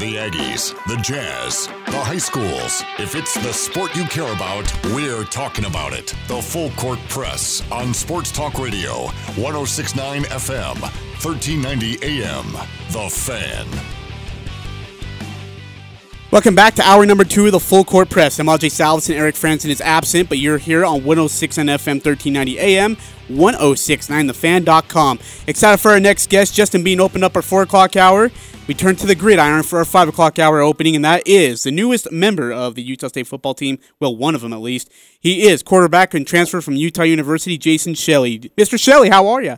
The Aggies, the Jazz, the high schools. If it's the sport you care about, we're talking about it. The Full Court Press on Sports Talk Radio, 1069 FM, 1390 AM. The Fan. Welcome back to hour number two of the Full Court Press. I'm AJ Salvesen. Eric Franson is absent, but you're here on 106 on FM, 1390 AM, 1069thefan.com. Excited for our next guest, Justin Bean, opened up our 4 o'clock hour. We turn to the gridiron for our 5 o'clock hour opening, and that is the newest member of the Utah State football team. Well, one of them at least. He is quarterback and transfer from Utah University, Jason Shelley. Mr. Shelley, how are you?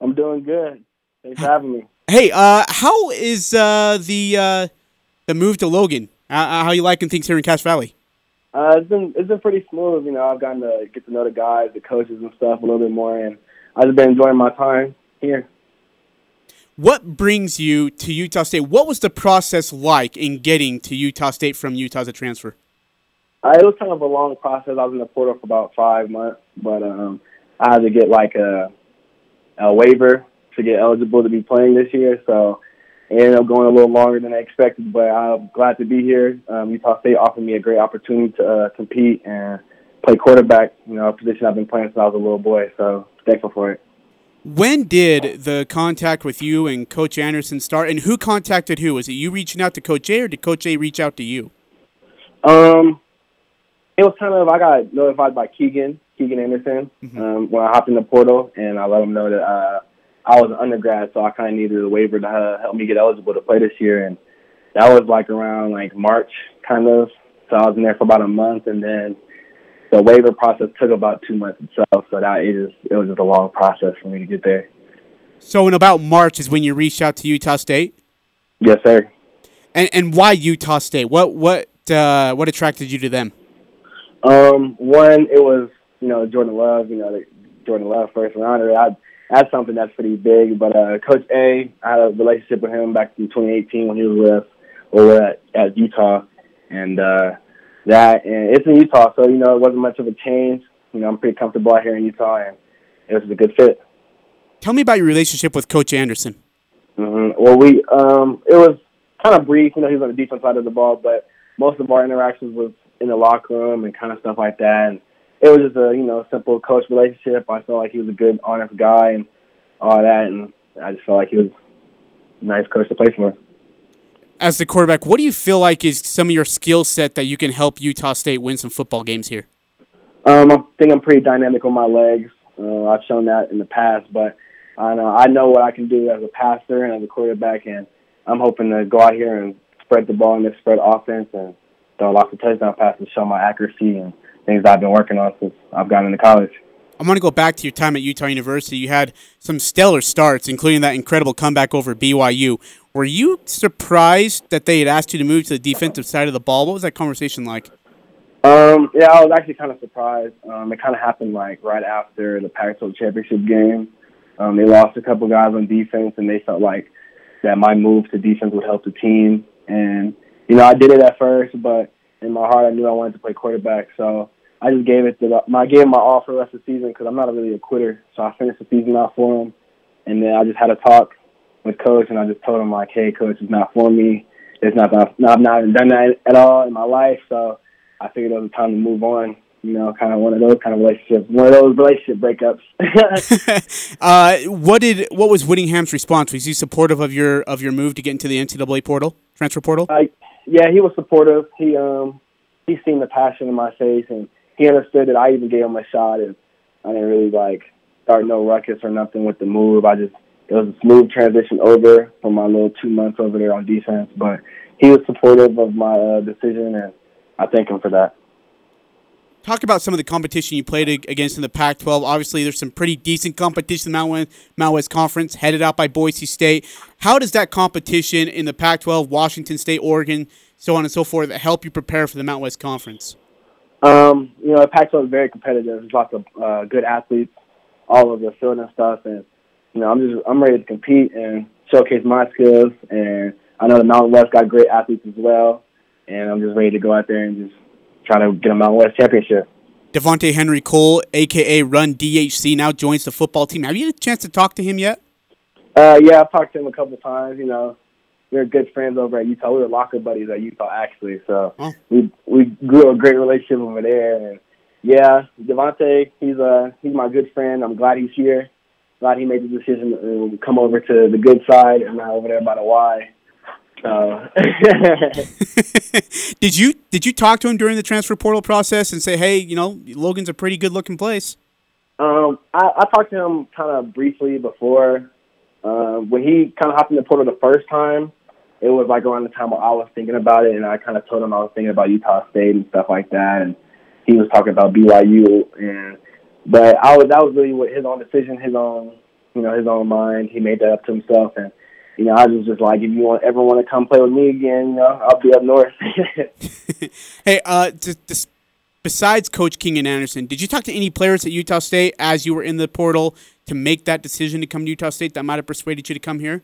I'm doing good. Thanks for having me. Hey, uh, how is uh, the uh, the move to Logan? Uh, how you liking things here in Cache Valley? Uh, it's been it's been pretty smooth. You know, I've gotten to get to know the guys, the coaches, and stuff a little bit more, and I've just been enjoying my time here. What brings you to Utah State? What was the process like in getting to Utah State from Utah as a transfer? Uh, it was kind of a long process. I was in the portal for about five months, but um, I had to get like a a waiver to get eligible to be playing this year. So it ended up going a little longer than I expected, but I'm glad to be here. Um, Utah State offered me a great opportunity to uh, compete and play quarterback, you know, a position I've been playing since I was a little boy. So thankful for it. When did the contact with you and Coach Anderson start, and who contacted who? Was it you reaching out to Coach A, or did Coach A reach out to you? Um, it was kind of I got notified by Keegan, Keegan Anderson, mm-hmm. um, when I hopped in the portal, and I let him know that uh, I was an undergrad, so I kind of needed a waiver to uh, help me get eligible to play this year, and that was like around like March, kind of. So I was in there for about a month, and then the waiver process took about two months itself. So that it is it was just a long process for me to get there. So in about March is when you reached out to Utah State. Yes, sir. And and why Utah State? What what uh, what attracted you to them? Um, one, it was you know Jordan Love. You know Jordan Love first rounder. I that's something that's pretty big. But uh, Coach A, I had a relationship with him back in 2018 when he was with or at, at Utah, and uh, that and it's in Utah, so you know it wasn't much of a change. You know, I'm pretty comfortable out here in Utah, and it was a good fit. Tell me about your relationship with Coach Anderson. Mm-hmm. Well, we um, it was kind of brief. You know, he was on the defense side of the ball, but most of our interactions was in the locker room and kind of stuff like that. And it was just a you know simple coach relationship. I felt like he was a good, honest guy and all that, and I just felt like he was a nice coach to play for. As the quarterback, what do you feel like is some of your skill set that you can help Utah State win some football games here? Um, I think I'm pretty dynamic on my legs. Uh, I've shown that in the past, but I know I know what I can do as a passer and as a quarterback, and I'm hoping to go out here and spread the ball in this spread offense and throw lots of touchdown passes, show my accuracy and things I've been working on since I've gotten into college. I want to go back to your time at Utah University. You had some stellar starts, including that incredible comeback over BYU. Were you surprised that they had asked you to move to the defensive side of the ball? What was that conversation like? Um, yeah, I was actually kind of surprised. Um, it kind of happened like right after the Pac-12 championship game. Um, they lost a couple guys on defense, and they felt like that my move to defense would help the team. And you know, I did it at first, but in my heart, I knew I wanted to play quarterback. So I just gave it the I gave him my all for the rest of the season because I'm not really a quitter. So I finished the season out for him, and then I just had a talk with coach, and I just told him like, "Hey, coach, it's not for me. It's not. I've not even done that at all in my life. So I figured it was time to move on." You know, kind of one of those kind of relationships, one of those relationship breakups. uh, what did what was Whittingham's response? Was he supportive of your of your move to get into the NCAA portal, transfer portal? Uh, yeah, he was supportive. He um he seen the passion in my face and he understood that I even gave him a shot and I didn't really like start no ruckus or nothing with the move. I just it was a smooth transition over from my little two months over there on defense. But he was supportive of my uh, decision and I thank him for that. Talk about some of the competition you played against in the Pac-12. Obviously, there's some pretty decent competition in the Mountain West, Mountain West Conference, headed out by Boise State. How does that competition in the Pac-12, Washington State, Oregon, so on and so forth, help you prepare for the Mountain West Conference? Um, you know, Pac-12 is very competitive. There's lots of uh, good athletes all over the field and stuff, and you know, I'm just I'm ready to compete and showcase my skills. And I know the Mountain West got great athletes as well, and I'm just ready to go out there and just try to get a Mountain West championship. Devontae Henry-Cooley, aka Run DHC, now joins the football team. Have you had a chance to talk to him yet? Uh, yeah, I've talked to him a couple times. You know, we were good friends over at Utah. We were locker buddies at Utah actually, so we we grew a great relationship over there. And yeah, Devontae, he's uh he's my good friend. I'm glad he's here. Glad he made the decision to come over to the good side and not over there by the Y. So. did you did you talk to him during the transfer portal process and say, hey, you know, Logan's a pretty good looking place? Um, I, I talked to him kind of briefly before. Uh, when he kind of hopped in the portal the first time, it was like around the time where I was thinking about it, and I kind of told him I was thinking about Utah State and stuff like that, and he was talking about BYU, and but I was that was really what his own decision, his own you know his own mind. He made that up to himself, and you know I was just like, if you want ever want to come play with me again, you know I'll be up north. hey, uh, just, just besides Coach King and Anderson, did you talk to any players at Utah State as you were in the portal to make that decision to come to Utah State that might have persuaded you to come here?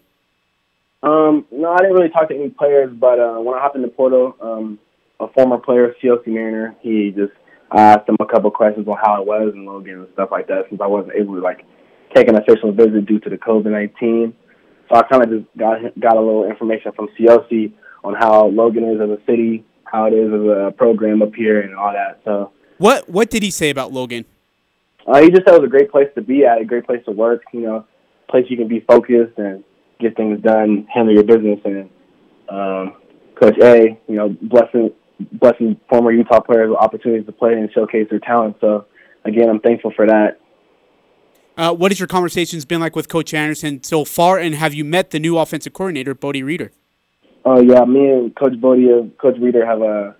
Um, no, I didn't really talk to any players, but uh, when I hopped in the portal, um, a former player, Siaosi Mariner, he just I asked him a couple questions on how it was in Logan and stuff like that, since I wasn't able to like take an official visit due to the COVID nineteen. So I kind of just got got a little information from Siaosi on how Logan is as a city, how it is as a program up here, and all that. So what what did he say about Logan? Uh, he just said it was a great place to be at, a great place to work. You know, place you can be focused and get things done, handle your business, and um, Coach A, you know, blessing blessing former Utah players with opportunities to play and showcase their talent. So again, I'm thankful for that. Uh, what has your conversations been like with Coach Anderson so far, and have you met the new offensive coordinator, Bodie Reeder? Oh yeah, me and Coach Bodie, Coach Reeder have uh,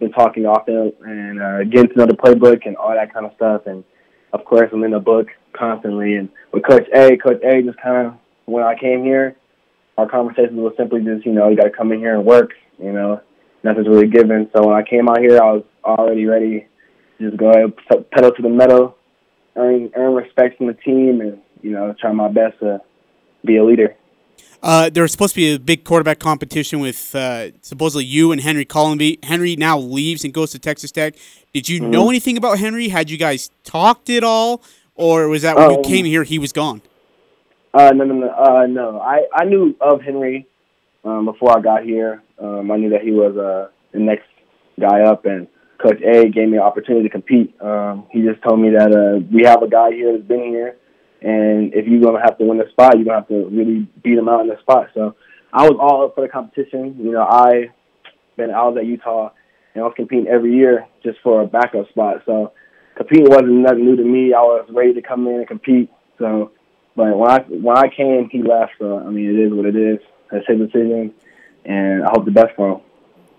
been talking often and uh, getting to know the playbook and all that kind of stuff. And of course, I'm in the book constantly. And with Coach A, Coach A just kind of when I came here, our conversations was simply just, you know, you got to come in here and work. You know, nothing's really given. So when I came out here, I was already ready to just go ahead, pedal to the metal, earn earn respect from the team, and you know, try my best to be a leader. Uh, there was supposed to be a big quarterback competition with uh, supposedly you and Henry Colombi. Henry now leaves and goes to Texas Tech. Did you mm-hmm. know anything about Henry? Had you guys talked at all, or was that when um, you came here he was gone? Uh, no, no, no, uh, no. I I knew of Henry um, before I got here. Um, I knew that he was uh, the next guy up, and Coach A gave me an opportunity to compete. Um, he just told me that uh, we have a guy here that's been here, and if you're gonna have to win the spot, you're gonna have to really beat him out in the spot. So I was all up for the competition. You know, I been I was at Utah, and I was competing every year just for a backup spot. So competing wasn't nothing new to me. I was ready to come in and compete. So but when I when I came, he left. So I mean, it is what it is. That's his decision, and I hope the best for him.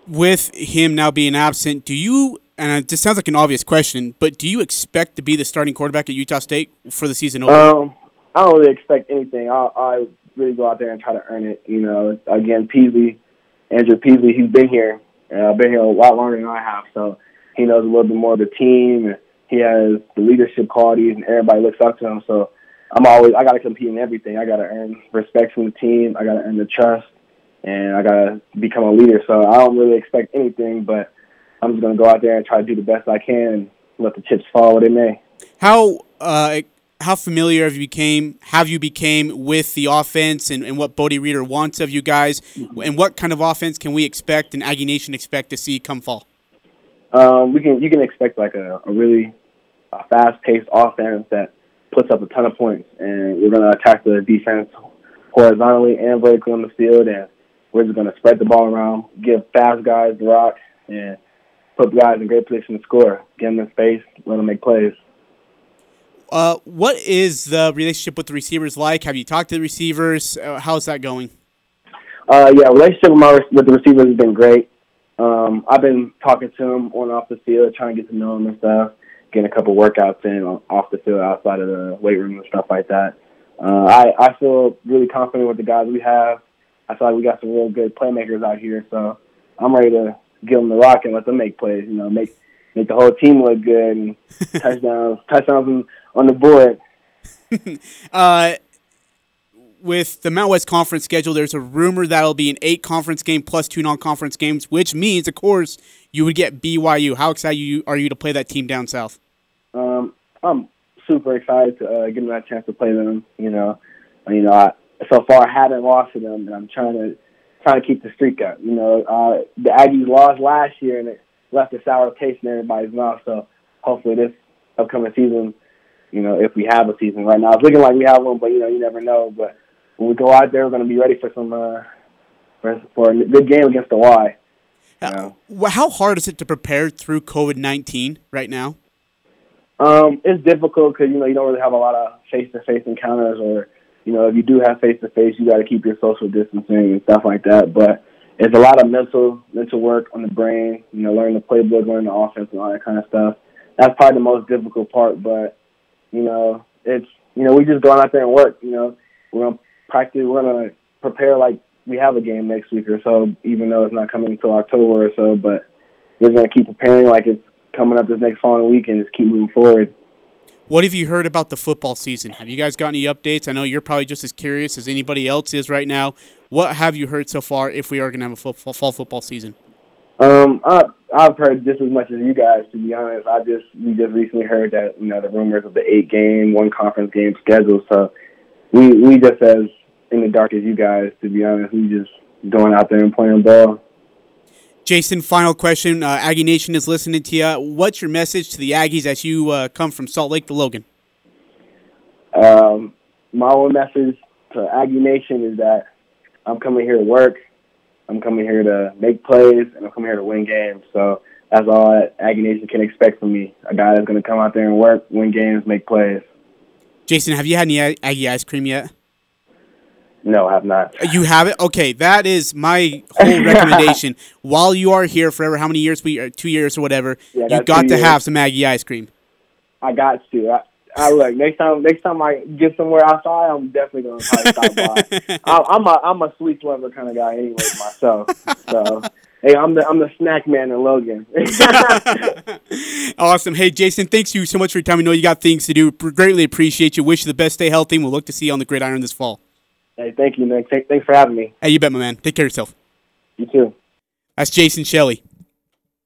With him now being absent, do you? And this sounds like an obvious question, but do you expect to be the starting quarterback at Utah State for the season over? Um, I don't really expect anything. I, I really go out there and try to earn it. You know, again, Peasley, Andrew Peasley, he's been here. Uh, I've been here a lot longer than I have, so he knows a little bit more of the team. He has the leadership qualities, and everybody looks up to him. So I'm always I got to compete in everything. I got to earn respect from the team. I got to earn the trust, and I got to become a leader. So I don't really expect anything, but I'm just gonna go out there and try to do the best I can and let the chips fall where they may. How uh, how familiar have you became have you became with the offense and, and what Bodie Reeder wants of you guys, and what kind of offense can we expect and Aggie Nation expect to see come fall? Um, we can you can expect like a, a really a fast paced offense that puts up a ton of points, and we're going to attack the defense horizontally and vertically on the field, and we're just going to spread the ball around, give fast guys the rock, and put guys in great position to score. Get them in space, let them make plays. Uh, what is the relationship with the receivers like? Have you talked to the receivers? Uh, how's that going? Uh, yeah, relationship with, my, with the receivers has been great. Um, I've been talking to them on and off the field, trying to get to know them and stuff getting a couple workouts in off the field outside of the weight room and stuff like that. Uh, I I feel really confident with the guys we have. I feel like we got some real good playmakers out here, so I'm ready to give them the rock and let them make plays. You know, make make the whole team look good and touchdowns touchdowns on the board. uh, with the Mount West Conference schedule, there's a rumor that'll be an eight conference game plus two non-conference games, which means, of course, you would get BYU. How excited are you to play that team down south? Um, I'm super excited to uh, give them that chance to play them. You know, you know, I, so far I haven't lost to them, and I'm trying to trying to keep the streak up. You know, uh, the Aggies lost last year and it left a sour taste in everybody's mouth. So hopefully this upcoming season, you know, if we have a season right now, it's looking like we have one, but you know, you never know. But when we go out there, we're going to be ready for some uh, for, a good game against the Y. You know? uh, how hard is it to prepare through COVID nineteen right now? Um, it's difficult because you know you don't really have a lot of face to face encounters, or you know if you do have face to face, you got to keep your social distancing and stuff like that. But it's a lot of mental mental work on the brain. You know, learning the playbook, learning the offense, and all that kind of stuff. That's probably the most difficult part. But you know, it's you know we just going out there and work. You know, we're gonna practice. We're gonna prepare like we have a game next week or so, even though it's not coming until October or so. But we're gonna keep preparing like it's coming up this next following week and just keep moving forward. What have you heard about the football season? Have you guys got any updates? I know you're probably just as curious as anybody else is right now. What have you heard so far if we are going to have a fall football season? Um, I, I've heard just as much as you guys. To be honest, I just we just recently heard that you know the rumors of the eight game, one conference game schedule. So we we just as in the dark as you guys. To be honest, we just going out there and playing ball. Jason, final question. Uh, Aggie Nation is listening to you. What's your message to the Aggies as you uh, come from Salt Lake to Logan? Um, my own message to Aggie Nation is that I'm coming here to work. I'm coming here to make plays, and I'm coming here to win games. So that's all that Aggie Nation can expect from me. A guy that's going to come out there and work, win games, make plays. Jason, have you had any Aggie ice cream yet? No, I have not. You have it? Okay, that is my whole recommendation. While you are here forever, how many years we are, two years or whatever, yeah, you got to years. have some Aggie ice cream. I got to. I, I look next time. Next time I get somewhere outside, I'm definitely gonna try to stop by. I, am a I'm a sweet lover kind of guy anyway myself. So hey, I'm the I'm the snack man in Logan. awesome. Hey Jason, thanks you so much for your time. I know you got things to do. Greatly appreciate you. Wish you the best. Stay healthy. and We'll look to see you on the gridiron this fall. Hey, thank you, Nick. Thanks for having me. Hey, you bet, my man. Take care of yourself. You too. That's Jason Shelley,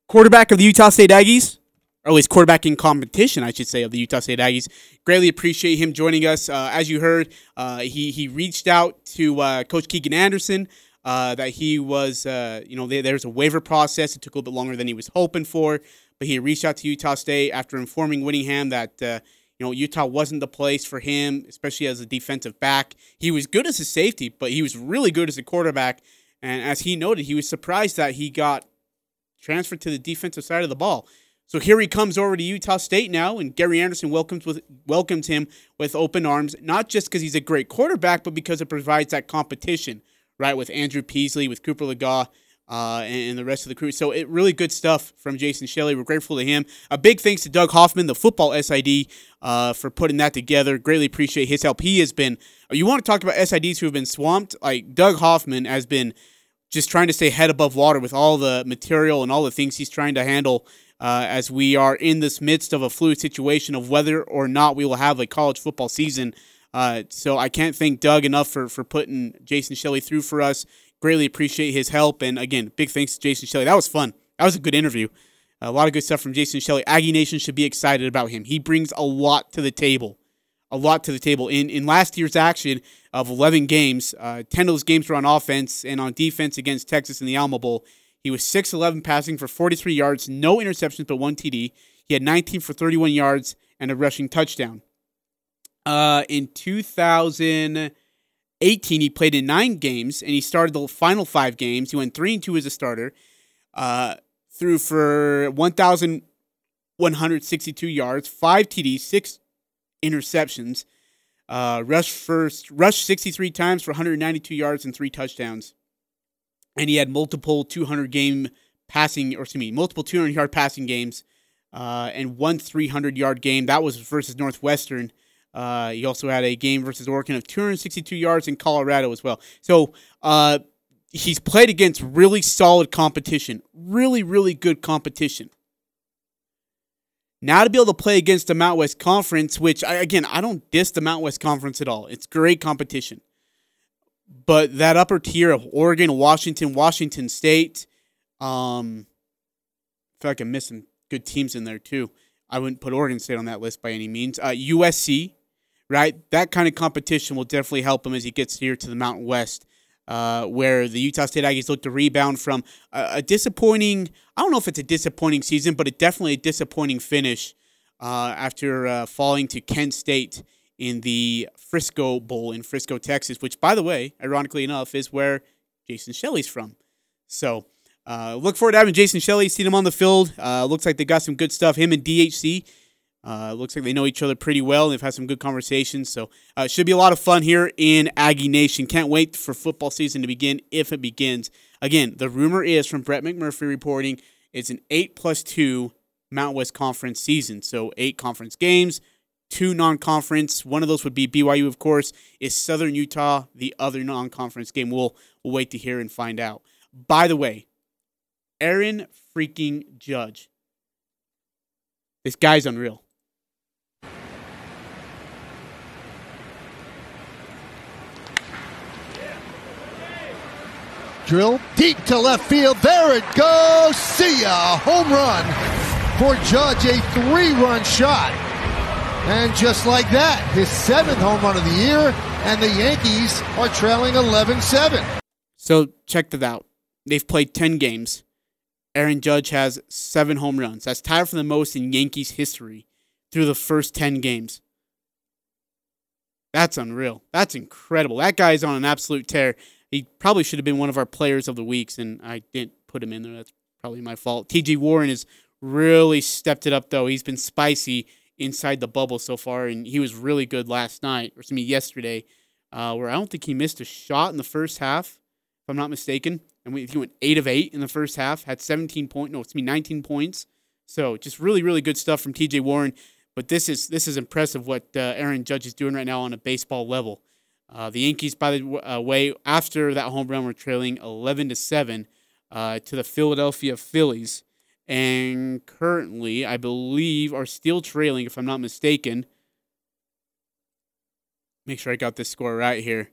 quarterback of the Utah State Aggies, or at least quarterback in competition, I should say, of the Utah State Aggies. Greatly appreciate him joining us. Uh, as you heard, uh, he he reached out to uh, Coach Keegan Anderson. Uh, that he was, uh, you know, there, there's a waiver process. It took a little bit longer than he was hoping for, but he reached out to Utah State after informing Whittingham that uh, you know, Utah wasn't the place for him, especially as a defensive back. He was good as a safety, but he was really good as a quarterback. And as he noted, he was surprised that he got transferred to the defensive side of the ball. So here he comes over to Utah State now, and Gary Anderson welcomes with welcomes him with open arms, not just because he's a great quarterback, but because it provides that competition, right, with Andrew Peasley, with Cooper Legas, uh, and, and, the rest of the crew. So it really good stuff from Jason Shelley. We're grateful to him. A big thanks to Doug Hoffman, the football SID, uh, for putting that together. Greatly appreciate his help. He has been. You want to talk about SIDs who have been swamped? Like Doug Hoffman has been just trying to stay head above water with all the material and all the things he's trying to handle. Uh, as we are in this midst of a fluid situation of whether or not we will have a college football season. Uh, so I can't thank Doug enough for, for putting Jason Shelley through for us Greatly appreciate his help. And again, big thanks to Jason Shelley. That was fun. That was a good interview. A lot of good stuff from Jason Shelley. Aggie Nation should be excited about him. He brings a lot to the table. A lot to the table. In in last year's action of 11 games, uh, 10 of those games were on offense and on defense against Texas in the Alamo Bowl. He was 6'11 passing for 43 yards, no interceptions, but one TD. He had 19 for 31 yards and a rushing touchdown. Uh, in 2000- 18, he played in nine games, and he started the final five games. He went three and two as a starter, uh, threw for 1,162 yards, five TDs, six interceptions, uh, rushed first, rushed 63 times for 192 yards and three touchdowns, and he had multiple 200 game passing, or excuse me, multiple 200 yard passing games, uh, and one 300 yard game. That was versus Northwestern. Uh, he also had a game versus Oregon of 262 yards in Colorado as well. So uh, he's played against really solid competition, really, really good competition. Now to be able to play against the Mount West Conference, which I, again I don't diss the Mount West Conference at all. It's great competition, but that upper tier of Oregon, Washington, Washington State, um, I feel like I'm missing good teams in there too. I wouldn't put Oregon State on that list by any means. Uh, USC, right? That kind of competition will definitely help him as he gets here to the Mountain West. uh, where the Utah State Aggies look to rebound from a, a, disappointing, I don't know if it's a disappointing season, but it definitely a disappointing finish uh, after uh, falling to Kent State in the Frisco Bowl in Frisco, Texas, which, by the way, ironically enough, is where Jason Shelley's from. So uh, look forward to having Jason Shelley, seen him on the field. Uh, looks like they got some good stuff. Him and DHC. Uh, looks like they know each other pretty well. They've had some good conversations. So uh, it should be a lot of fun here in Aggie Nation. Can't wait for football season to begin if it begins. Again, the rumor is from Brett McMurphy reporting it's an 8 plus 2 Mount West Conference season. So eight conference games, two non conference. One of those would be BYU, of course, is Southern Utah, the other non conference game. We'll, we'll wait to hear and find out. By the way, Aaron freaking Judge. This guy's unreal. Drill deep to left field. There it goes. See ya. Home run for Judge. A three run shot. And just like that, his seventh home run of the year. And the Yankees are trailing 11 7. So check that out. They've played 10 games. Aaron Judge has seven home runs. That's tied for the most in Yankees history through the first 10 games. That's unreal. That's incredible. That guy's on an absolute tear. He probably should have been one of our players of the weeks, and I didn't put him in there. That's probably my fault. TJ Warren has really stepped it up, though. He's been spicy inside the bubble so far, and he was really good last night, or excuse me, yesterday, uh, where I don't think he missed a shot in the first half, if I'm not mistaken and we, he went eight of eight in the first half, had 17 points, no, it's me 19 points. So just really, really good stuff from T.J. Warren. But this is this is impressive what uh, Aaron Judge is doing right now on a baseball level. Uh, the Yankees, by the uh, way, after that home run, were trailing 11 to seven uh, to the Philadelphia Phillies, and currently, I believe, are still trailing, if I'm not mistaken. Make sure I got this score right here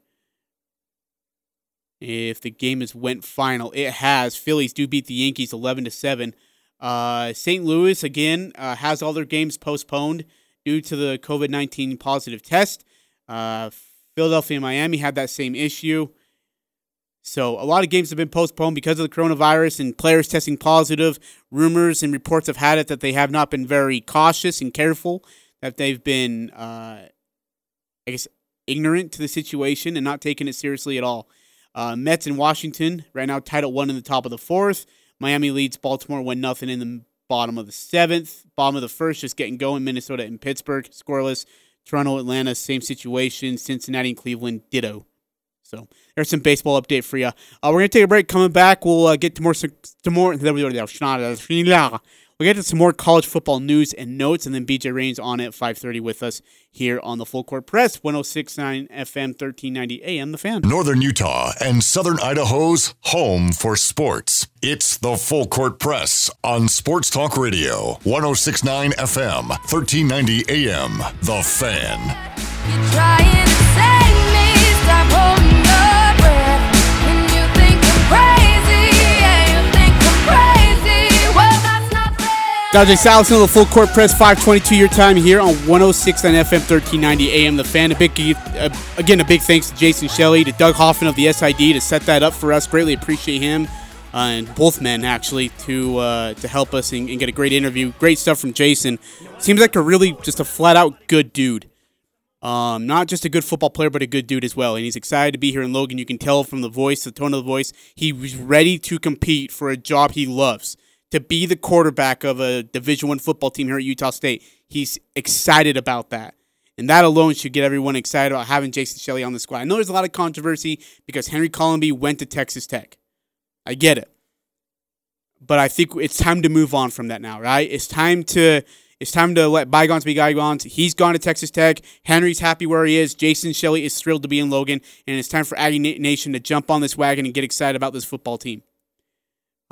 if the game has went final. It has. Phillies do beat the Yankees 11 to 7. Uh, St. Louis again uh, has all their games postponed due to the COVID 19 positive test. Uh, Philadelphia and Miami had that same issue. So a lot of games have been postponed because of the coronavirus and players testing positive. Rumors and reports have had it that they have not been very cautious and careful. That they've been, uh, I guess, ignorant to the situation and not taking it seriously at all. Uh, Mets in Washington right now at one in the top of the fourth. Miami leads Baltimore one nothing in the bottom of the seventh. Bottom of the first, just getting going. Minnesota and Pittsburgh scoreless. Toronto, Atlanta, same situation. Cincinnati and Cleveland, ditto. So there's some baseball update for you. Uh, we're gonna take a break. Coming back, we'll uh, get to more to more. We'll get to some more college football news and notes, and then BJ Rains on at 5:30 with us here on the Full Court Press, 106.9 FM, 1390 AM. The Fan. Northern Utah and Southern Idaho's home for sports. It's the Full Court Press on Sports Talk Radio, 106.9 FM, 1390 AM. The Fan. Dr. Salvesen, the full court press, 522 your time here on 106 on FM 1390 AM. The fan, a big, uh, again, a big thanks to Jason Shelley, to Doug Hoffman of the SID to set that up for us. Greatly appreciate him uh, and both men actually to uh, to help us and, and, get a great interview. Great stuff from Jason. Seems like a really just a flat out good dude. Um, not just a good football player, but a good dude as well. And he's excited to be here in Logan. You can tell from the voice, the tone of the voice, he was ready to compete for a job he loves to be the quarterback of a Division One football team here at Utah State. He's excited about that. And that alone should get everyone excited about having Jason Shelley on the squad. I know there's a lot of controversy because Henry Colombi went to Texas Tech. I get it. But I think it's time to move on from that now, right? It's time to it's time to let bygones be bygones. He's gone to Texas Tech. Henry's happy where he is. Jason Shelley is thrilled to be in Logan. And it's time for Aggie Nation to jump on this wagon and get excited about this football team.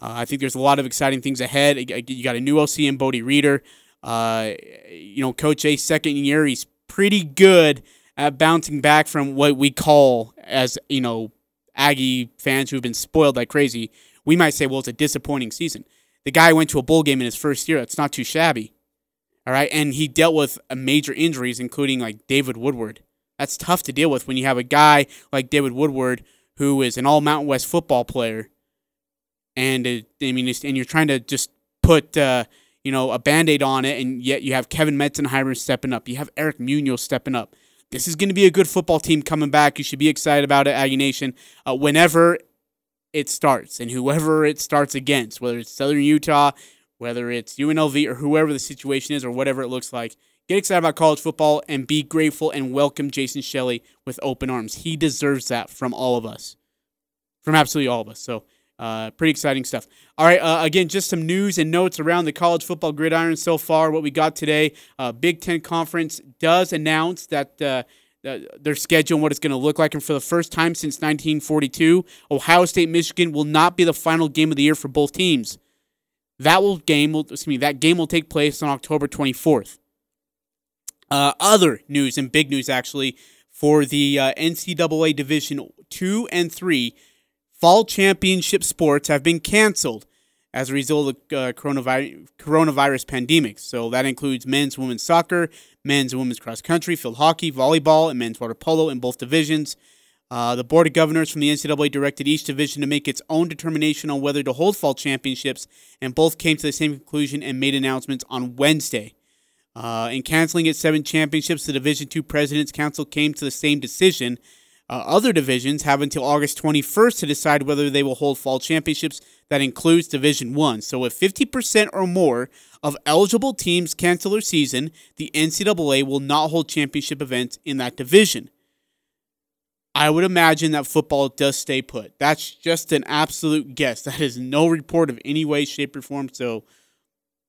Uh, I think there's a lot of exciting things ahead. You got a new OC in Bodie Reeder. Uh, you know, Coach A second year, he's pretty good at bouncing back from what we call as you know Aggie fans who've been spoiled like crazy. We might say, well, it's a disappointing season. The guy went to a bowl game in his first year. That's not too shabby. All right, and he dealt with major injuries, including like David Woodward. That's tough to deal with when you have a guy like David Woodward who is an all Mountain West football player, and uh, I mean, and you're trying to just put uh, you know a band aid on it, and yet you have Kevin Meitzenheimer stepping up, you have Eric Munoz stepping up. This is going to be a good football team coming back. You should be excited about it, Aggie Nation. Uh, whenever it starts, and whoever it starts against, whether it's Southern Utah, whether it's UNLV, or whoever the situation is, or whatever it looks like, get excited about college football and be grateful and welcome Jason Shelley with open arms. He deserves that from all of us, from absolutely all of us. So, uh, pretty exciting stuff. All right, uh, again, just some news and notes around the college football gridiron so far. What we got today, uh, Big Ten Conference does announce that. Uh, their schedule and what it's going to look like. And for the first time since 1942, Ohio State Michigan will not be the final game of the year for both teams. That will game will excuse me that game will take place on October 24th. Uh, other news and big news actually for the uh, NCAA Division two and three fall championship sports have been canceled as a result of the uh, coronavirus, coronavirus pandemic. So that includes men's, women's soccer, men's and women's cross country, field hockey, volleyball, and men's water polo in both divisions. Uh, the Board of Governors from the NCAA directed each division to make its own determination on whether to hold fall championships, and both came to the same conclusion and made announcements on Wednesday. Uh, in canceling its seven championships, the Division II President's Council came to the same decision. Uh, other divisions have until August 21st to decide whether they will hold fall championships. That includes Division One. So, if 50% or more of eligible teams cancel their season, the NCAA will not hold championship events in that division. I would imagine that football does stay put. That's just an absolute guess. That is no report of any way, shape, or form. So,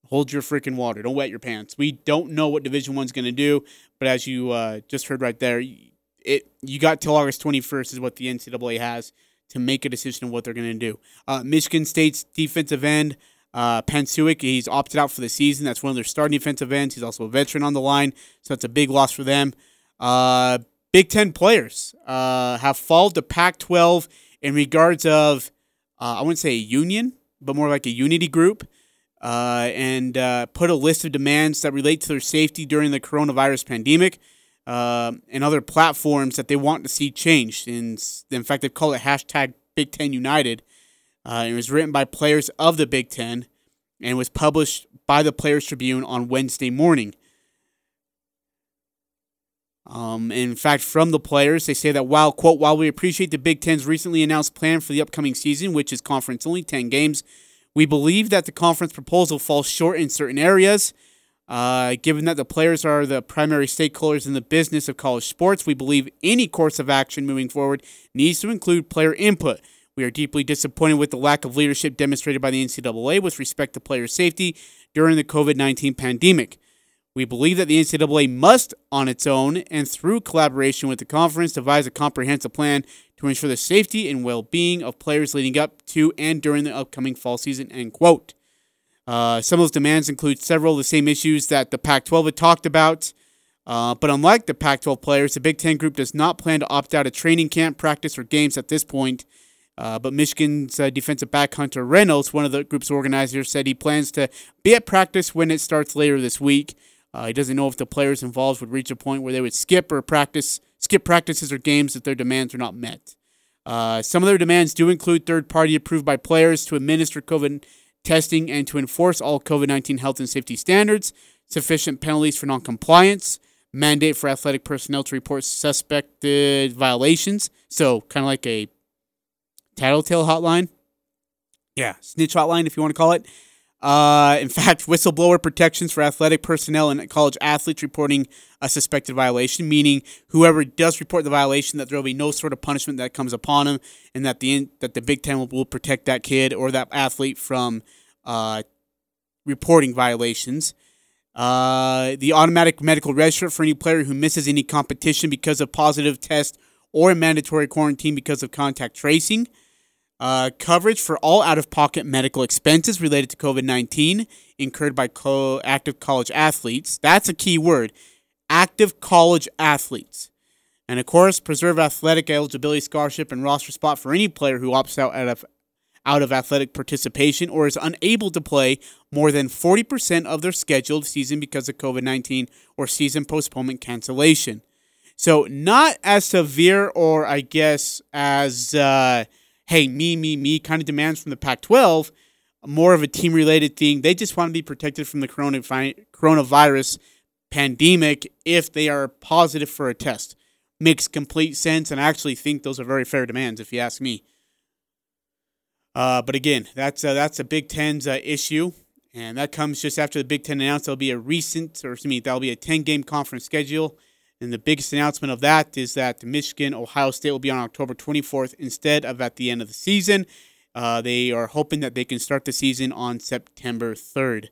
hold your freaking water. Don't wet your pants. We don't know what Division One's going to do, but as you uh, just heard right there, it you got till August 21st is what the NCAA has to make a decision on what they're going to do. Uh, Michigan State's defensive end, uh, Panasiuk, he's opted out for the season. That's one of their starting defensive ends. He's also a veteran on the line, so that's a big loss for them. Uh, Big Ten players uh, have followed the Pac 12 in regards of, uh, I wouldn't say a union, but more like a unity group uh, and uh, put a list of demands that relate to their safety during the coronavirus pandemic uh, and other platforms that they want to see changed. And in fact, they've called it hashtag Big Ten United. Uh, it was written by players of the Big Ten and was published by the Players Tribune on Wednesday morning. Um, in fact, from the players, they say that while quote while we appreciate the Big Ten's recently announced plan for the upcoming season, which is conference only ten games, we believe that the conference proposal falls short in certain areas. Uh, given that the players are the primary stakeholders in the business of college sports, we believe any course of action moving forward needs to include player input. We are deeply disappointed with the lack of leadership demonstrated by the NCAA with respect to player safety during the COVID 19 pandemic. We believe that the NCAA must, on its own and through collaboration with the conference, devise a comprehensive plan to ensure the safety and well-being of players leading up to and during the upcoming fall season. End quote. Uh, some of those demands include several of the same issues that the Pac-12 had talked about. Uh, but unlike the Pac-12 players, the Big Ten group does not plan to opt out of training camp, practice, or games at this point. Uh, but Michigan's uh, defensive back Hunter Reynolds, one of the group's organizers, said he plans to be at practice when it starts later this week. Uh, he doesn't know if the players involved would reach a point where they would skip or practice, skip practices or games if their demands are not met. Uh, some of their demands do include third party approved by players to administer COVID testing and to enforce all COVID 19 health and safety standards, sufficient penalties for noncompliance, mandate for athletic personnel to report suspected violations. So, kind of like a tattletale hotline. Yeah, snitch hotline, if you want to call it. Uh, in fact, whistleblower protections for athletic personnel and college athletes reporting a suspected violation, meaning whoever does report the violation, that there will be no sort of punishment that comes upon them, and that the that the Big Ten will, will protect that kid or that athlete from uh, reporting violations. Uh, the automatic medical register for any player who misses any competition because of positive test or a mandatory quarantine because of contact tracing. Uh, coverage for all out of pocket medical expenses related to COVID 19 incurred by co- active college athletes. That's a key word active college athletes. And of course, preserve athletic eligibility scholarship and roster spot for any player who opts out of, out of athletic participation or is unable to play more than 40% of their scheduled season because of COVID 19 or season postponement cancellation. So not as severe, or I guess as uh, hey me me me kind of demands from the Pac-12. More of a team-related thing. They just want to be protected from the coronavirus pandemic if they are positive for a test. Makes complete sense, and I actually think those are very fair demands, if you ask me. Uh, but again, that's uh, that's a Big Ten's uh, issue. And that comes just after the Big Ten announced there'll be a recent, or excuse me, there'll be a 10 game conference schedule. And the biggest announcement of that is that Michigan, Ohio State will be on October 24th instead of at the end of the season. Uh, they are hoping that they can start the season on September 3rd.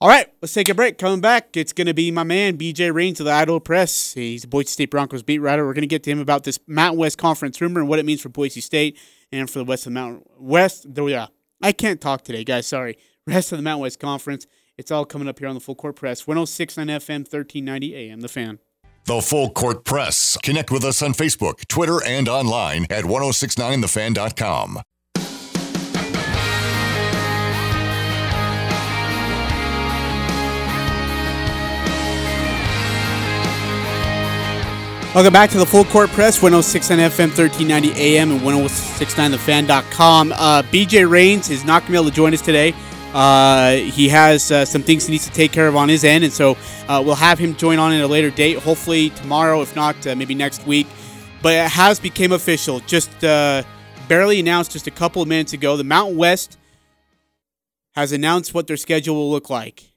All right, let's take a break. Coming back, it's going to be my man, BJ Rains of the Idaho Press. He's a Boise State Broncos beat writer. We're going to get to him about this Mountain West Conference rumor and what it means for Boise State and for the West of the Mountain West. Yeah, I can't talk today, guys. Sorry rest of the Mountain West Conference. It's all coming up here on the Full Court Press. 1069 FM, 1390 AM. The Fan. The Full Court Press. Connect with us on Facebook, Twitter, and online at 1069thefan.com. Welcome back to the Full Court Press, 1069 FM, 1390 AM, and 1069thefan.com. Uh, BJ Rains is not going to be able to join us today. Uh, he has uh, some things he needs to take care of on his end, and so uh, we'll have him join on at a later date, hopefully tomorrow, if not uh, maybe next week. But it has become official, just uh, barely announced just a couple of minutes ago. The Mountain West has announced what their schedule will look like.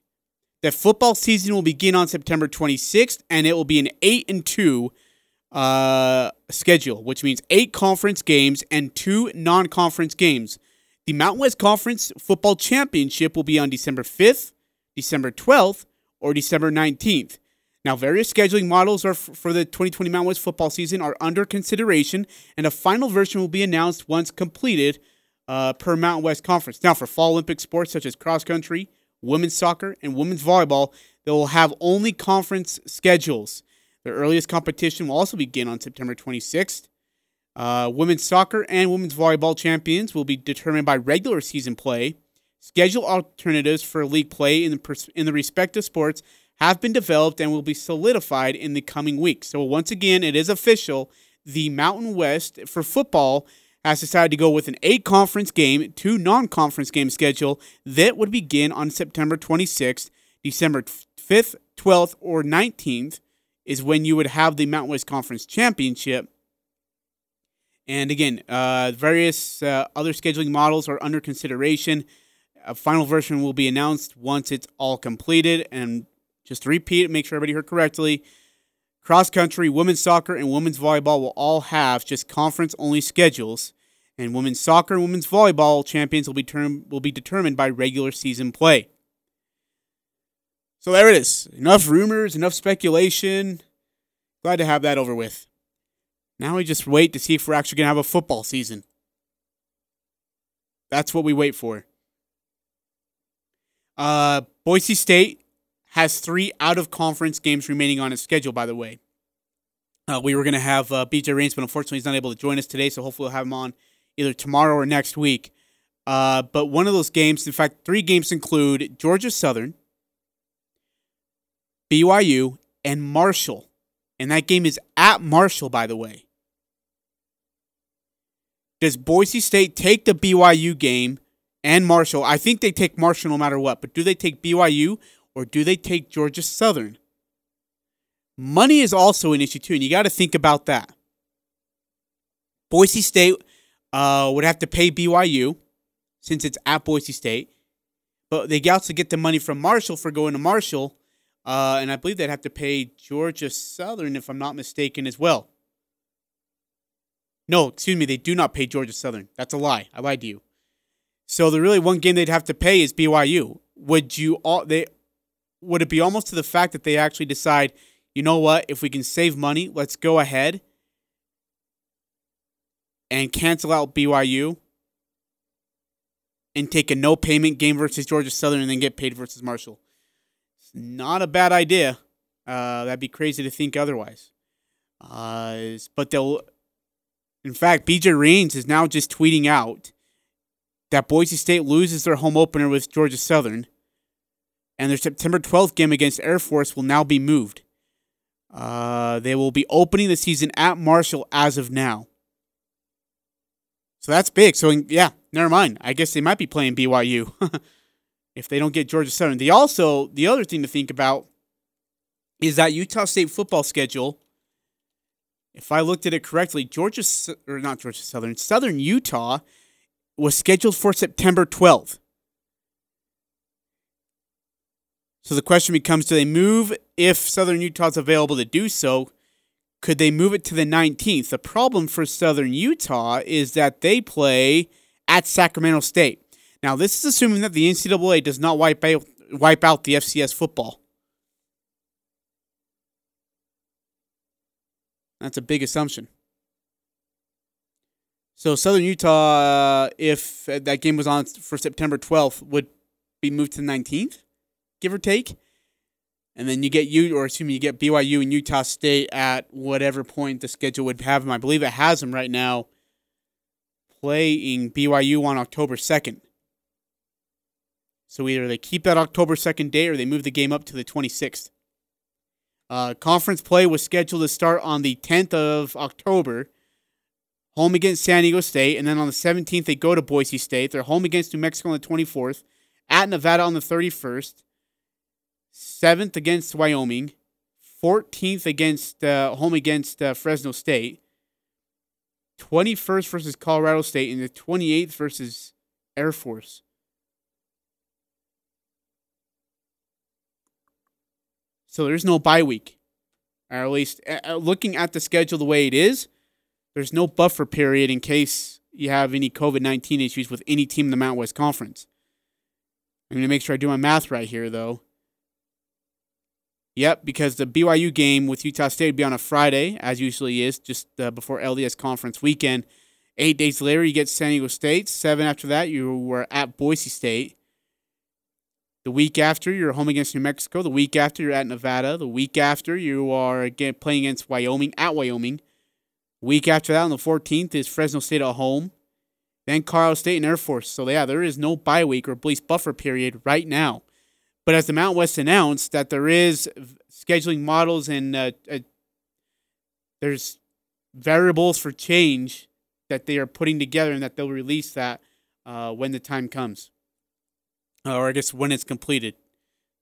The football season will begin on September 26th, and it will be an eight and two uh, schedule, which means eight conference games and two non-conference games. The Mountain West Conference Football Championship will be on December 5th, December 12th, or December 19th. Now, various scheduling models f- for the 2020 Mountain West football season are under consideration, and a final version will be announced once completed uh, per Mountain West Conference. Now, for fall Olympic sports such as cross country, women's soccer, and women's volleyball, they will have only conference schedules. The earliest competition will also begin on September 26th. Uh, women's soccer and women's volleyball champions will be determined by regular season play. Schedule alternatives for league play in the, pers- in the respective sports have been developed and will be solidified in the coming weeks. So, once again, it is official. The Mountain West for football has decided to go with an eight conference game, two non conference game schedule that would begin on September 26th, December 5th, 12th, or 19th is when you would have the Mountain West Conference Championship. And again, uh, various uh, other scheduling models are under consideration. A final version will be announced once it's all completed. And just to repeat, make sure everybody heard correctly cross country, women's soccer, and women's volleyball will all have just conference only schedules. And women's soccer and women's volleyball champions will be, term- will be determined by regular season play. So there it is. Enough rumors, enough speculation. Glad to have that over with. Now we just wait to see if we're actually going to have a football season. That's what we wait for. Uh, Boise State has three out of conference games remaining on its schedule, by the way. Uh, we were going to have uh, BJ Rains, but unfortunately he's not able to join us today, so hopefully we'll have him on either tomorrow or next week. Uh, but one of those games, in fact, three games include Georgia Southern, BYU, and Marshall. And that game is at Marshall, by the way. Does Boise State take the BYU game and Marshall? I think they take Marshall no matter what, but do they take BYU or do they take Georgia Southern? Money is also an issue too, and you got to think about that. Boise State uh, would have to pay BYU since it's at Boise State, but they also get the money from Marshall for going to Marshall, uh, and I believe they'd have to pay Georgia Southern if I'm not mistaken as well. No, excuse me, they do not pay Georgia Southern. That's a lie. I lied to you. So the really one game they'd have to pay is BYU. Would you all they would it be almost to the fact that they actually decide, you know what, if we can save money, let's go ahead and cancel out BYU and take a no payment game versus Georgia Southern and then get paid versus Marshall. It's not a bad idea. Uh, that'd be crazy to think otherwise. Uh, but they'll in fact, BJ Rains is now just tweeting out that Boise State loses their home opener with Georgia Southern, and their September 12th game against Air Force will now be moved. Uh, they will be opening the season at Marshall as of now. So that's big. So yeah, never mind. I guess they might be playing BYU if they don't get Georgia Southern. They also the other thing to think about is that Utah State football schedule. If I looked at it correctly, Georgia or not Georgia Southern, Southern Utah was scheduled for September 12th. So the question becomes do they move if Southern Utah is available to do so? Could they move it to the 19th? The problem for Southern Utah is that they play at Sacramento State. Now, this is assuming that the NCAA does not wipe out, wipe out the FCS football. That's a big assumption. So Southern Utah, uh, if that game was on for September 12th, would be moved to the 19th, give or take. And then you get you, or assuming you get BYU and Utah State at whatever point the schedule would have them. I believe it has them right now playing BYU on October 2nd. So either they keep that October 2nd date or they move the game up to the 26th. Uh, conference play was scheduled to start on the 10th of October, home against San Diego State, and then on the 17th they go to Boise State. They're home against New Mexico on the 24th, at Nevada on the 31st, 7th against Wyoming, 14th against uh, home against uh, Fresno State, 21st versus Colorado State, and the 28th versus Air Force. So there's no bye week, or at least uh, looking at the schedule the way it is, there's no buffer period in case you have any COVID 19 issues with any team in the Mountain West Conference. I'm going to make sure I do my math right here, though. Yep, because the BYU game with Utah State would be on a Friday, as usually is, just uh, before LDS conference weekend. Eight days later, you get San Diego State. Seven after that, you were at Boise State. The week after, you're home against New Mexico. The week after, you're at Nevada. The week after, you are again playing against Wyoming at Wyoming. Week after that, on the 14th, is Fresno State at home. Then Colorado State and Air Force. So yeah, there is no bye week or at least buffer period right now. But as the Mount West announced that there is scheduling models and uh, uh, there's variables for change that they are putting together and that they'll release that uh, when the time comes, or I guess when it's completed.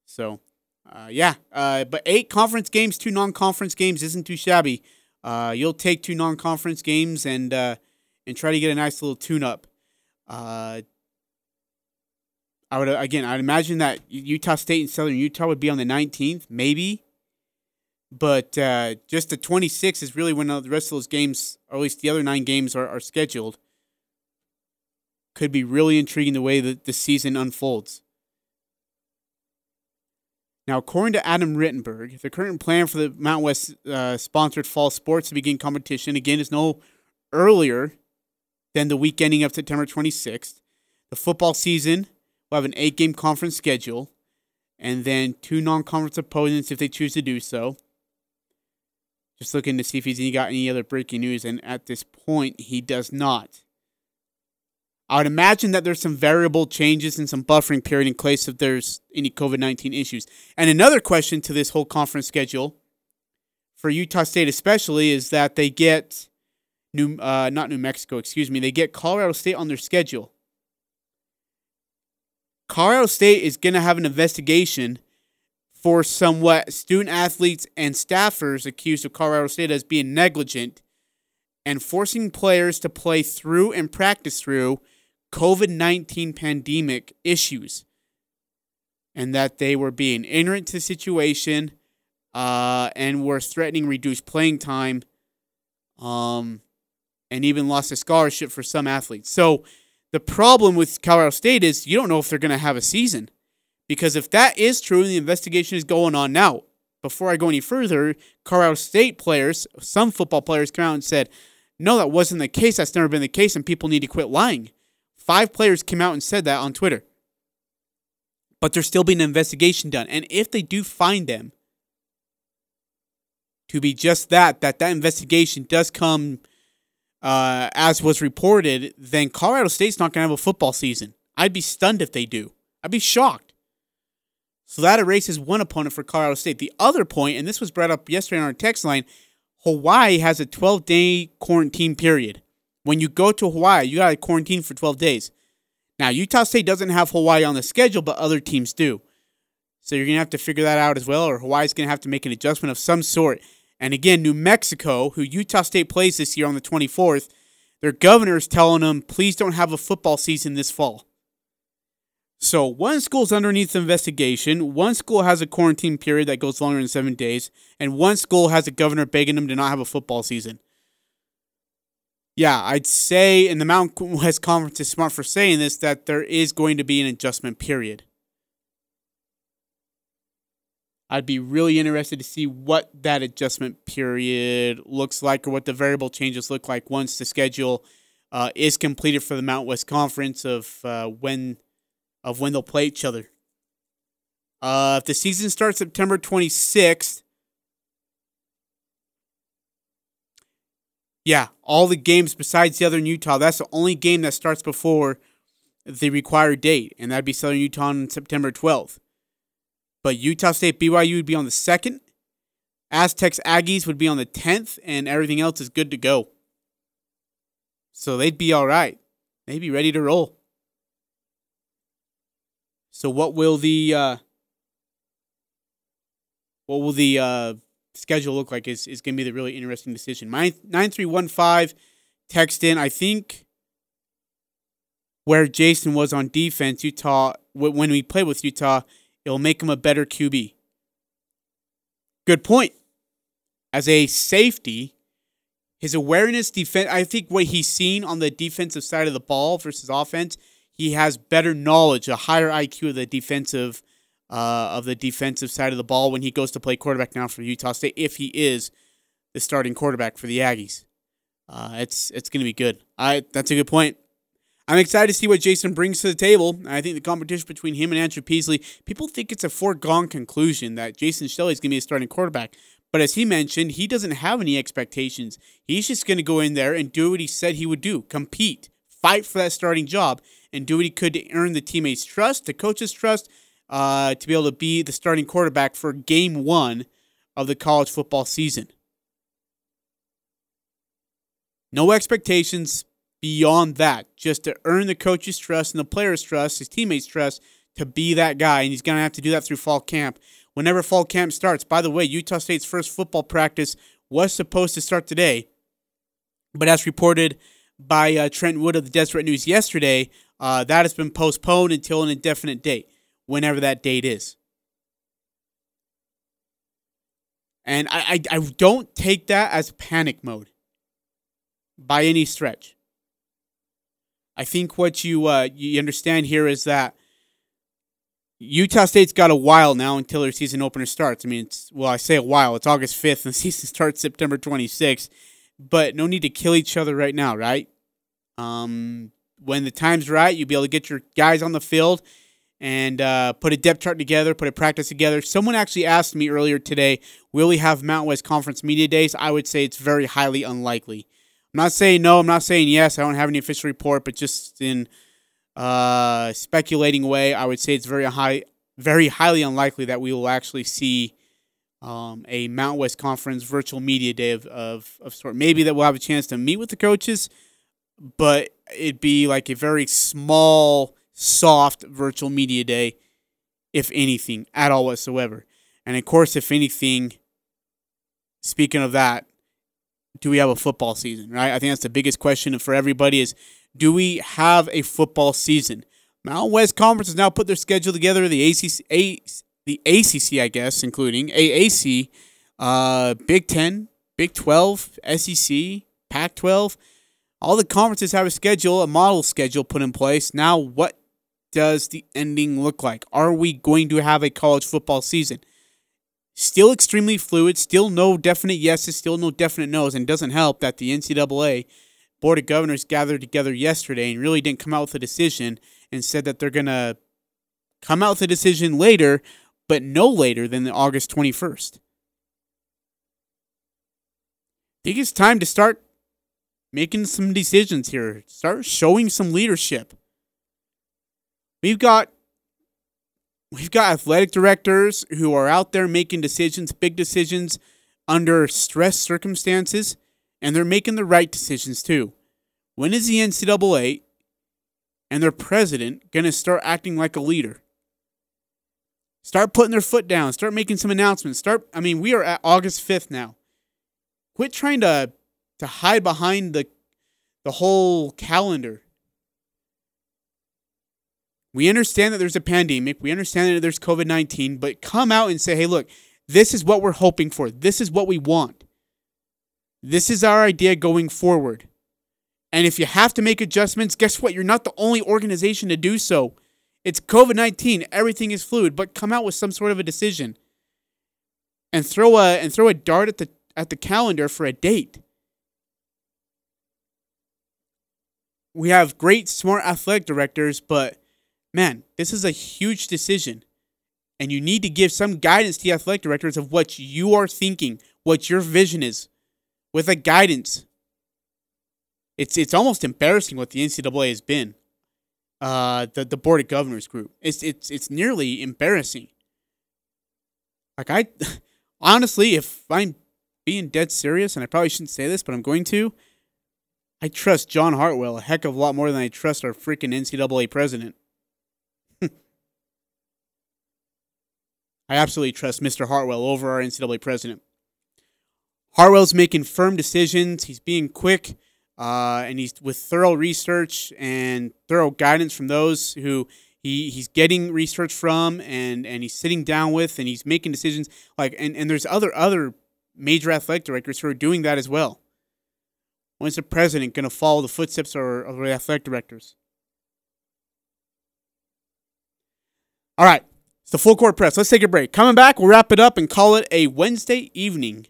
So, uh, yeah, uh, but eight conference games, two non-conference games isn't too shabby. Uh, you'll take two non-conference games and and try to get a nice little tune-up. I would again, I'd imagine that Utah State and Southern Utah would be on the 19th, maybe. But uh, just the 26th is really when the rest of those games, or at least the other nine games, are, are scheduled. Could be really intriguing the way that the season unfolds. Now, according to Adam Rittenberg, the current plan for the Mount West uh, sponsored fall sports to begin competition again is no earlier than the week ending of September 26th. The football season will have an eight game conference schedule and then two non conference opponents if they choose to do so. Just looking to see if he's got any other breaking news, and at this point, he does not. I would imagine that there's some variable changes and some buffering period in case if there's any COVID 19 issues. And another question to this whole conference schedule for Utah State, especially, is that they get New, uh, not New Mexico, excuse me, they get Colorado State on their schedule. Colorado State is going to have an investigation for somewhat student athletes and staffers accused of Colorado State as being negligent and forcing players to play through and practice through COVID 19 pandemic issues. And that they were being ignorant to the situation uh, and were threatening reduced playing time um, and even lost a scholarship for some athletes. So, the problem with Colorado State is you don't know if they're going to have a season. Because if that is true and the investigation is going on now, before I go any further, Colorado State players, some football players came out and said, no, that wasn't the case. That's never been the case, and people need to quit lying. Five players came out and said that on Twitter. But there's still being an investigation done. And if they do find them to be just that, that that investigation does come uh, as was reported, then Colorado State's not going to have a football season. I'd be stunned if they do. I'd be shocked. So that erases one opponent for Colorado State. The other point, and this was brought up yesterday on our text line, Hawaii has a 12 day quarantine period. When you go to Hawaii, you got to quarantine for 12 days. Now, Utah State doesn't have Hawaii on the schedule, but other teams do. So you're going to have to figure that out as well, or Hawaii's going to have to make an adjustment of some sort. And again, New Mexico, who Utah State plays this year on the 24th, their governor is telling them, please don't have a football season this fall. So one school's underneath investigation, one school has a quarantine period that goes longer than seven days, and one school has a governor begging them to not have a football season. Yeah, I'd say, and the Mountain West Conference is smart for saying this, that there is going to be an adjustment period. I'd be really interested to see what that adjustment period looks like or what the variable changes look like once the schedule uh, is completed for the Mount West Conference of uh, when of when they'll play each other. Uh, if the season starts September 26th, yeah, all the games besides Southern Utah, that's the only game that starts before the required date, and that'd be Southern Utah on September 12th. But Utah State BYU would be on the 2nd. Aztecs Aggies would be on the 10th, and everything else is good to go. So they'd be all right. They'd be ready to roll. So what will the uh, what will the uh, schedule look like? Is is going to be the really interesting decision. Nine nine three one five text in. I think where Jason was on defense, Utah when we play with Utah, it'll make him a better QB. Good point. As a safety, his awareness defense. I think what he's seen on the defensive side of the ball versus offense he has better knowledge, a higher IQ of the defensive uh, of the defensive side of the ball when he goes to play quarterback now for Utah State. If he is the starting quarterback for the Aggies, uh, it's it's going to be good. I that's a good point. I'm excited to see what Jason brings to the table. I think the competition between him and Andrew Peasley, people think it's a foregone conclusion that Jason Shelley is going to be a starting quarterback. But as he mentioned, he doesn't have any expectations. He's just going to go in there and do what he said he would do compete, fight for that starting job and do what he could to earn the teammates' trust, the coach's trust, uh, to be able to be the starting quarterback for game one of the college football season. No expectations beyond that, just to earn the coach's trust and the player's trust, his teammates' trust to be that guy. And he's going to have to do that through fall camp. Whenever fall camp starts, by the way, Utah State's first football practice was supposed to start today, but as reported by uh, Trent Wood of the Deseret News yesterday, uh, that has been postponed until an indefinite date, whenever that date is. And I, I, I don't take that as panic mode by any stretch. I think what you uh, you understand here is that Utah State's got a while now until their season opener starts. I mean, it's well, I say a while. It's August fifth, and the season starts September twenty sixth. But no need to kill each other right now, right? Um, when the time's right, you'll be able to get your guys on the field and uh, put a depth chart together, put a practice together. Someone actually asked me earlier today, will we have Mountain West Conference Media Days? I would say it's very highly unlikely. I'm not saying no, I'm not saying yes. I don't have any official report, but just in uh, speculating way, I would say it's very high, very highly unlikely that we will actually see um, a Mountain West Conference virtual media day of, of, of sort. Maybe that we'll have a chance to meet with the coaches, but it'd be like a very small, soft virtual media day, if anything, at all whatsoever. And of course, if anything, speaking of that, do we have a football season, right? I think that's the biggest question for everybody is do we have a football season? Mountain West Conference has now put their schedule together. The ACC, A, the ACC, I guess, including AAC, uh, Big Ten, Big Twelve, SEC, Pac twelve all the conferences have a schedule, a model schedule put in place. Now, what does the ending look like? Are we going to have a college football season? Still extremely fluid, still no definite yeses, still no definite nos, and doesn't help that the NCAA Board of Governors gathered together yesterday and really didn't come out with a decision and said that they're going to come out with a decision later, but no later than the August 21st. I think it's time to start making some decisions here. Start showing some leadership. We've got we've got athletic directors who are out there making decisions, big decisions under stress circumstances, and they're making the right decisions too. When is the NCAA and their president going to start acting like a leader? Start putting their foot down, start making some announcements. Start I mean, we are at August 5th now. Quit trying to to hide behind the the whole calendar. We understand that there's a pandemic. We understand that there's COVID 19, but come out and say, hey, look, this is what we're hoping for. This is what we want. This is our idea going forward. And if you have to make adjustments, guess what? You're not the only organization to do so. It's COVID 19. Everything is fluid, but come out with some sort of a decision. And throw a and throw a dart at the at the calendar for a date. We have great smart athletic directors, but man, this is a huge decision. And you need to give some guidance to the athletic directors of what you are thinking, what your vision is, with a guidance. It's it's almost embarrassing what the NCAA has been. Uh, the the board of governors group. It's it's it's nearly embarrassing. Like I, honestly, if I'm being dead serious, and I probably shouldn't say this, but I'm going to. I trust John Hartwell a heck of a lot more than I trust our freaking NCAA president. I absolutely trust Mr. Hartwell over our NCAA president. Hartwell's making firm decisions. He's being quick, uh, and he's with thorough research and thorough guidance from those who he, he's getting research from, and, and he's sitting down with, and he's making decisions. Like, and, and there's other other major athletic directors who are doing that as well. When's the president going to follow the footsteps of, of the athletic directors? All right. It's the full court press. Let's take a break. Coming back, we'll wrap it up and call it a Wednesday evening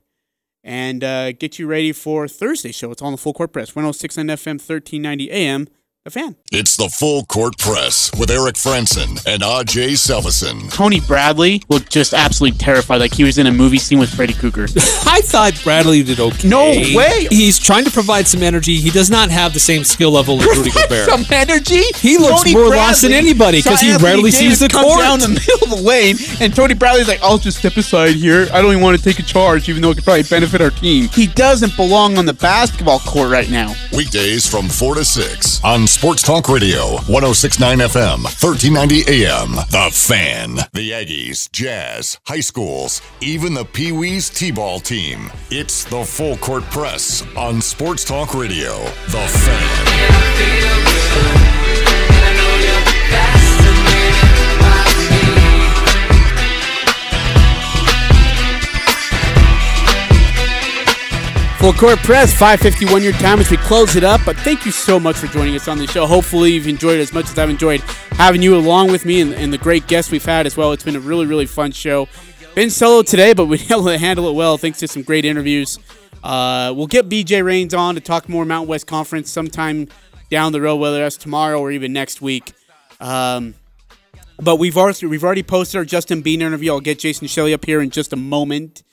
and uh, get you ready for Thursday show. It's on the full court press. 1069 FM, 1390 AM a fan. It's the Full Court Press with Eric Frandsen and Aj Salvesen. Tony Bradley looked just absolutely terrified, like he was in a movie scene with Freddy Krueger. I thought Bradley did okay. No way. He's trying to provide some energy. He does not have the same skill level as Rudy Gobert. some energy. He looks Tony more Bradley, lost than anybody because he Anthony rarely sees the comes court. down the middle of the lane, and Tony Bradley's like, "I'll just step aside here. I don't even want to take a charge, even though it could probably benefit our team." He doesn't belong on the basketball court right now. Weekdays from 4 to 6 on Sports Talk Radio, 1069 FM, 1390 AM. The Fan. The Aggies, Jazz, high schools, even the Pee Wee's T ball team. It's the Full Court Press on Sports Talk Radio. The Fan. Full Court Press, 551 your time as we close it up. But thank you so much for joining us on the show. Hopefully, you've enjoyed it as much as I've enjoyed having you along with me and, and the great guests we've had as well. It's been a really, really fun show. Been solo today, but we able to handle it well thanks to some great interviews. Uh, we'll get BJ Rains on to talk more Mountain West Conference sometime down the road, whether that's tomorrow or even next week. Um, but we've already we've already posted our Justin Bean interview. I'll get Jason Shelley up here in just a moment.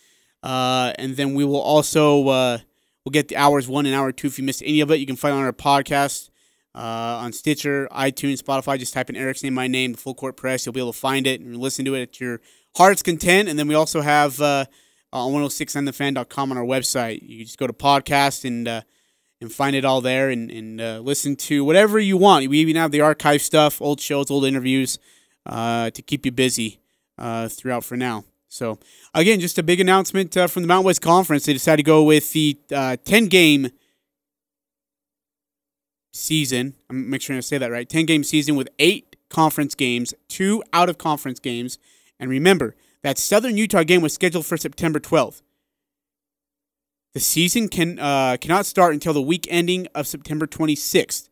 Uh, and then we will also uh, we'll get the hours one and hour two. If you missed any of it, you can find it on our podcast uh, on Stitcher, iTunes, Spotify. Just type in Eric's name, my name, the Full Court Press. You'll be able to find it and listen to it at your heart's content. And then we also have uh, on 106onthefan.com on our website. You can just go to podcast and uh, and find it all there and, and uh, listen to whatever you want. We even have the archive stuff, old shows, old interviews uh, to keep you busy uh, throughout for now. So, again, just a big announcement uh, from the Mountain West Conference. They decided to go with the uh, 10 game season. I'm make sure I say that right. 10 game season with eight conference games, two out of conference games. And remember, that Southern Utah game was scheduled for September 12th. The season can uh, cannot start until the week ending of September 26th.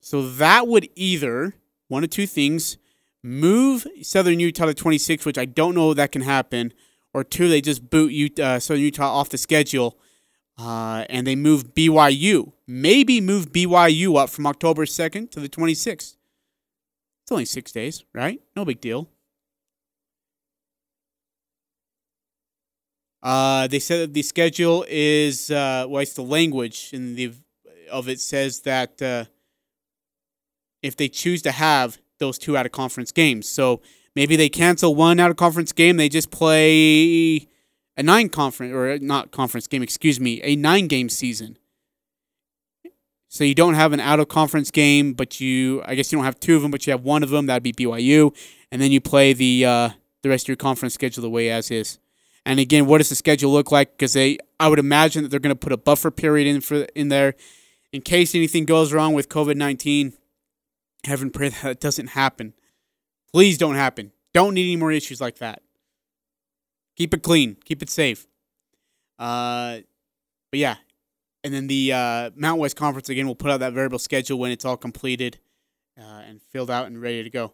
So that would either one of two things move Southern Utah to 26, which I don't know that can happen, or two, they just boot Utah, uh, Southern Utah off the schedule uh, and they move BYU. Maybe move BYU up from October 2nd to the 26th. It's only six days, right? No big deal. Uh, they said that the schedule is, uh, well, it's the language in the of it says that uh, if they choose to have those two out of conference games. So Maybe they cancel one out of conference game. They just play a nine conference or not conference game, excuse me, a nine game season. So you don't have an out of conference game, but you I guess you don't have two of them, but you have one of them. That'd be BYU, and then you play the uh, the rest of your conference schedule the way as is. And again, what does the schedule look like? Because they, I would imagine that they're going to put a buffer period in for in there, in case anything goes wrong with COVID nineteen. Heaven pray that doesn't happen. Please don't happen. Don't need any more issues like that. Keep it clean. Keep it safe. Uh, but yeah, and then the uh, Mountain West Conference again will put out that variable schedule when it's all completed uh, and filled out and ready to go.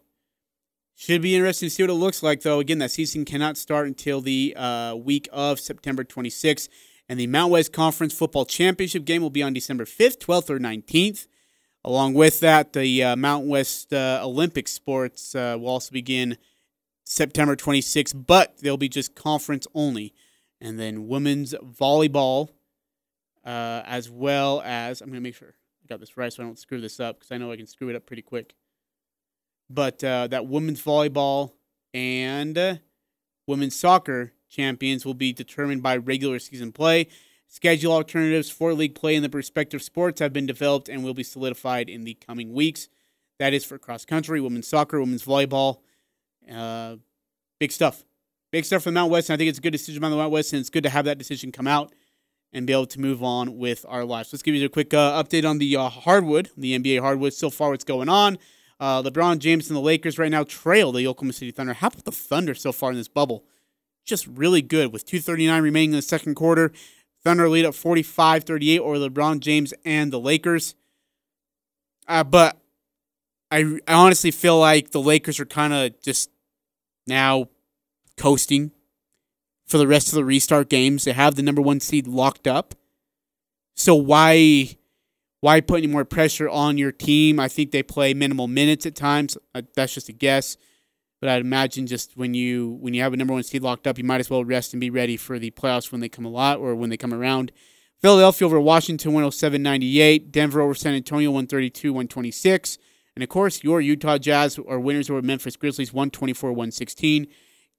Should be interesting to see what it looks like, though. Again, that season cannot start until the uh, week of September 26th. And the Mount West Conference Football Championship game will be on December 5th, 12th, or 19th. Along with that, the uh, Mountain West uh, Olympic sports uh, will also begin September 26th, but they'll be just conference only. And then women's volleyball, uh, as well as, I'm going to make sure I got this right so I don't screw this up because I know I can screw it up pretty quick. But uh, that women's volleyball and uh, women's soccer champions will be determined by regular season play. Schedule alternatives for league play in the prospective sports have been developed and will be solidified in the coming weeks. That is for cross country, women's soccer, women's volleyball. Uh, big stuff. Big stuff from Mount West. And I think it's a good decision by the Mount West, and it's good to have that decision come out and be able to move on with our lives. Let's give you a quick uh, update on the uh, hardwood, the NBA hardwood. So far, what's going on? Uh, LeBron James and the Lakers right now trail the Oklahoma City Thunder. How about the Thunder so far in this bubble? Just really good with 239 remaining in the second quarter. Thunder lead up 45 38 over LeBron James and the Lakers. Uh, but I, I honestly feel like the Lakers are kind of just now coasting for the rest of the restart games. They have the number one seed locked up. So why why put any more pressure on your team? I think they play minimal minutes at times. Uh, that's just a guess, but I'd imagine just when you when you have a number one seed locked up, you might as well rest and be ready for the playoffs when they come a lot or when they come around. Philadelphia over Washington 107-98, Denver over San Antonio 132-126, and of course your Utah Jazz are winners over Memphis Grizzlies 124-116.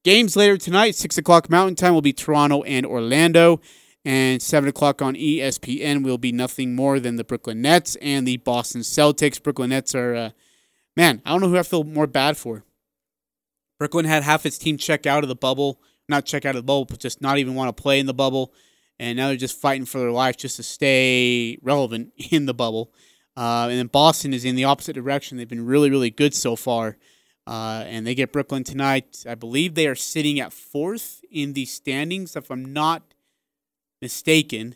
Games later tonight, six o'clock Mountain Time will be Toronto and Orlando. And 7 o'clock on ESPN will be nothing more than the Brooklyn Nets and the Boston Celtics. Brooklyn Nets are, uh, man, I don't know who I feel more bad for. Brooklyn had half its team check out of the bubble, not check out of the bubble, but just not even want to play in the bubble. And now they're just fighting for their life just to stay relevant in the bubble. Uh, and then Boston is in the opposite direction. They've been really, really good so far. Uh, and they get Brooklyn tonight. I believe they are sitting at fourth in the standings, if I'm not mistaken,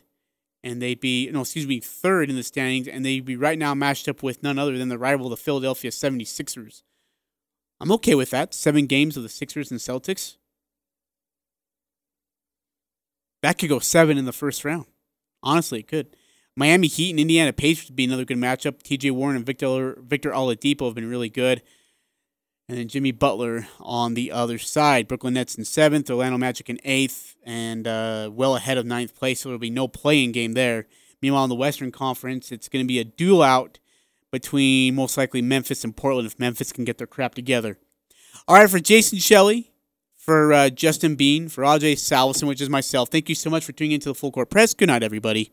and they'd be no, excuse me, third in the standings, and they'd be right now matched up with none other than the rival, the Philadelphia 76ers. I'm okay with that. Seven games of the Sixers and Celtics. That could go seven in the first round. Honestly, it could. Miami Heat and Indiana Pacers would be another good matchup. TJ Warren and Victor Victor Oladipo have been really good. And then Jimmy Butler on the other side. Brooklyn Nets in seventh, Orlando Magic in eighth, and uh, well ahead of ninth place. So there'll be no playing game there. Meanwhile, in the Western Conference, it's going to be a duel out between most likely Memphis and Portland if Memphis can get their crap together. All right, for Jason Shelley, for uh, Justin Bean, for Ajay Salvesen, which is myself, thank you so much for tuning into the Full Court Press. Good night, everybody.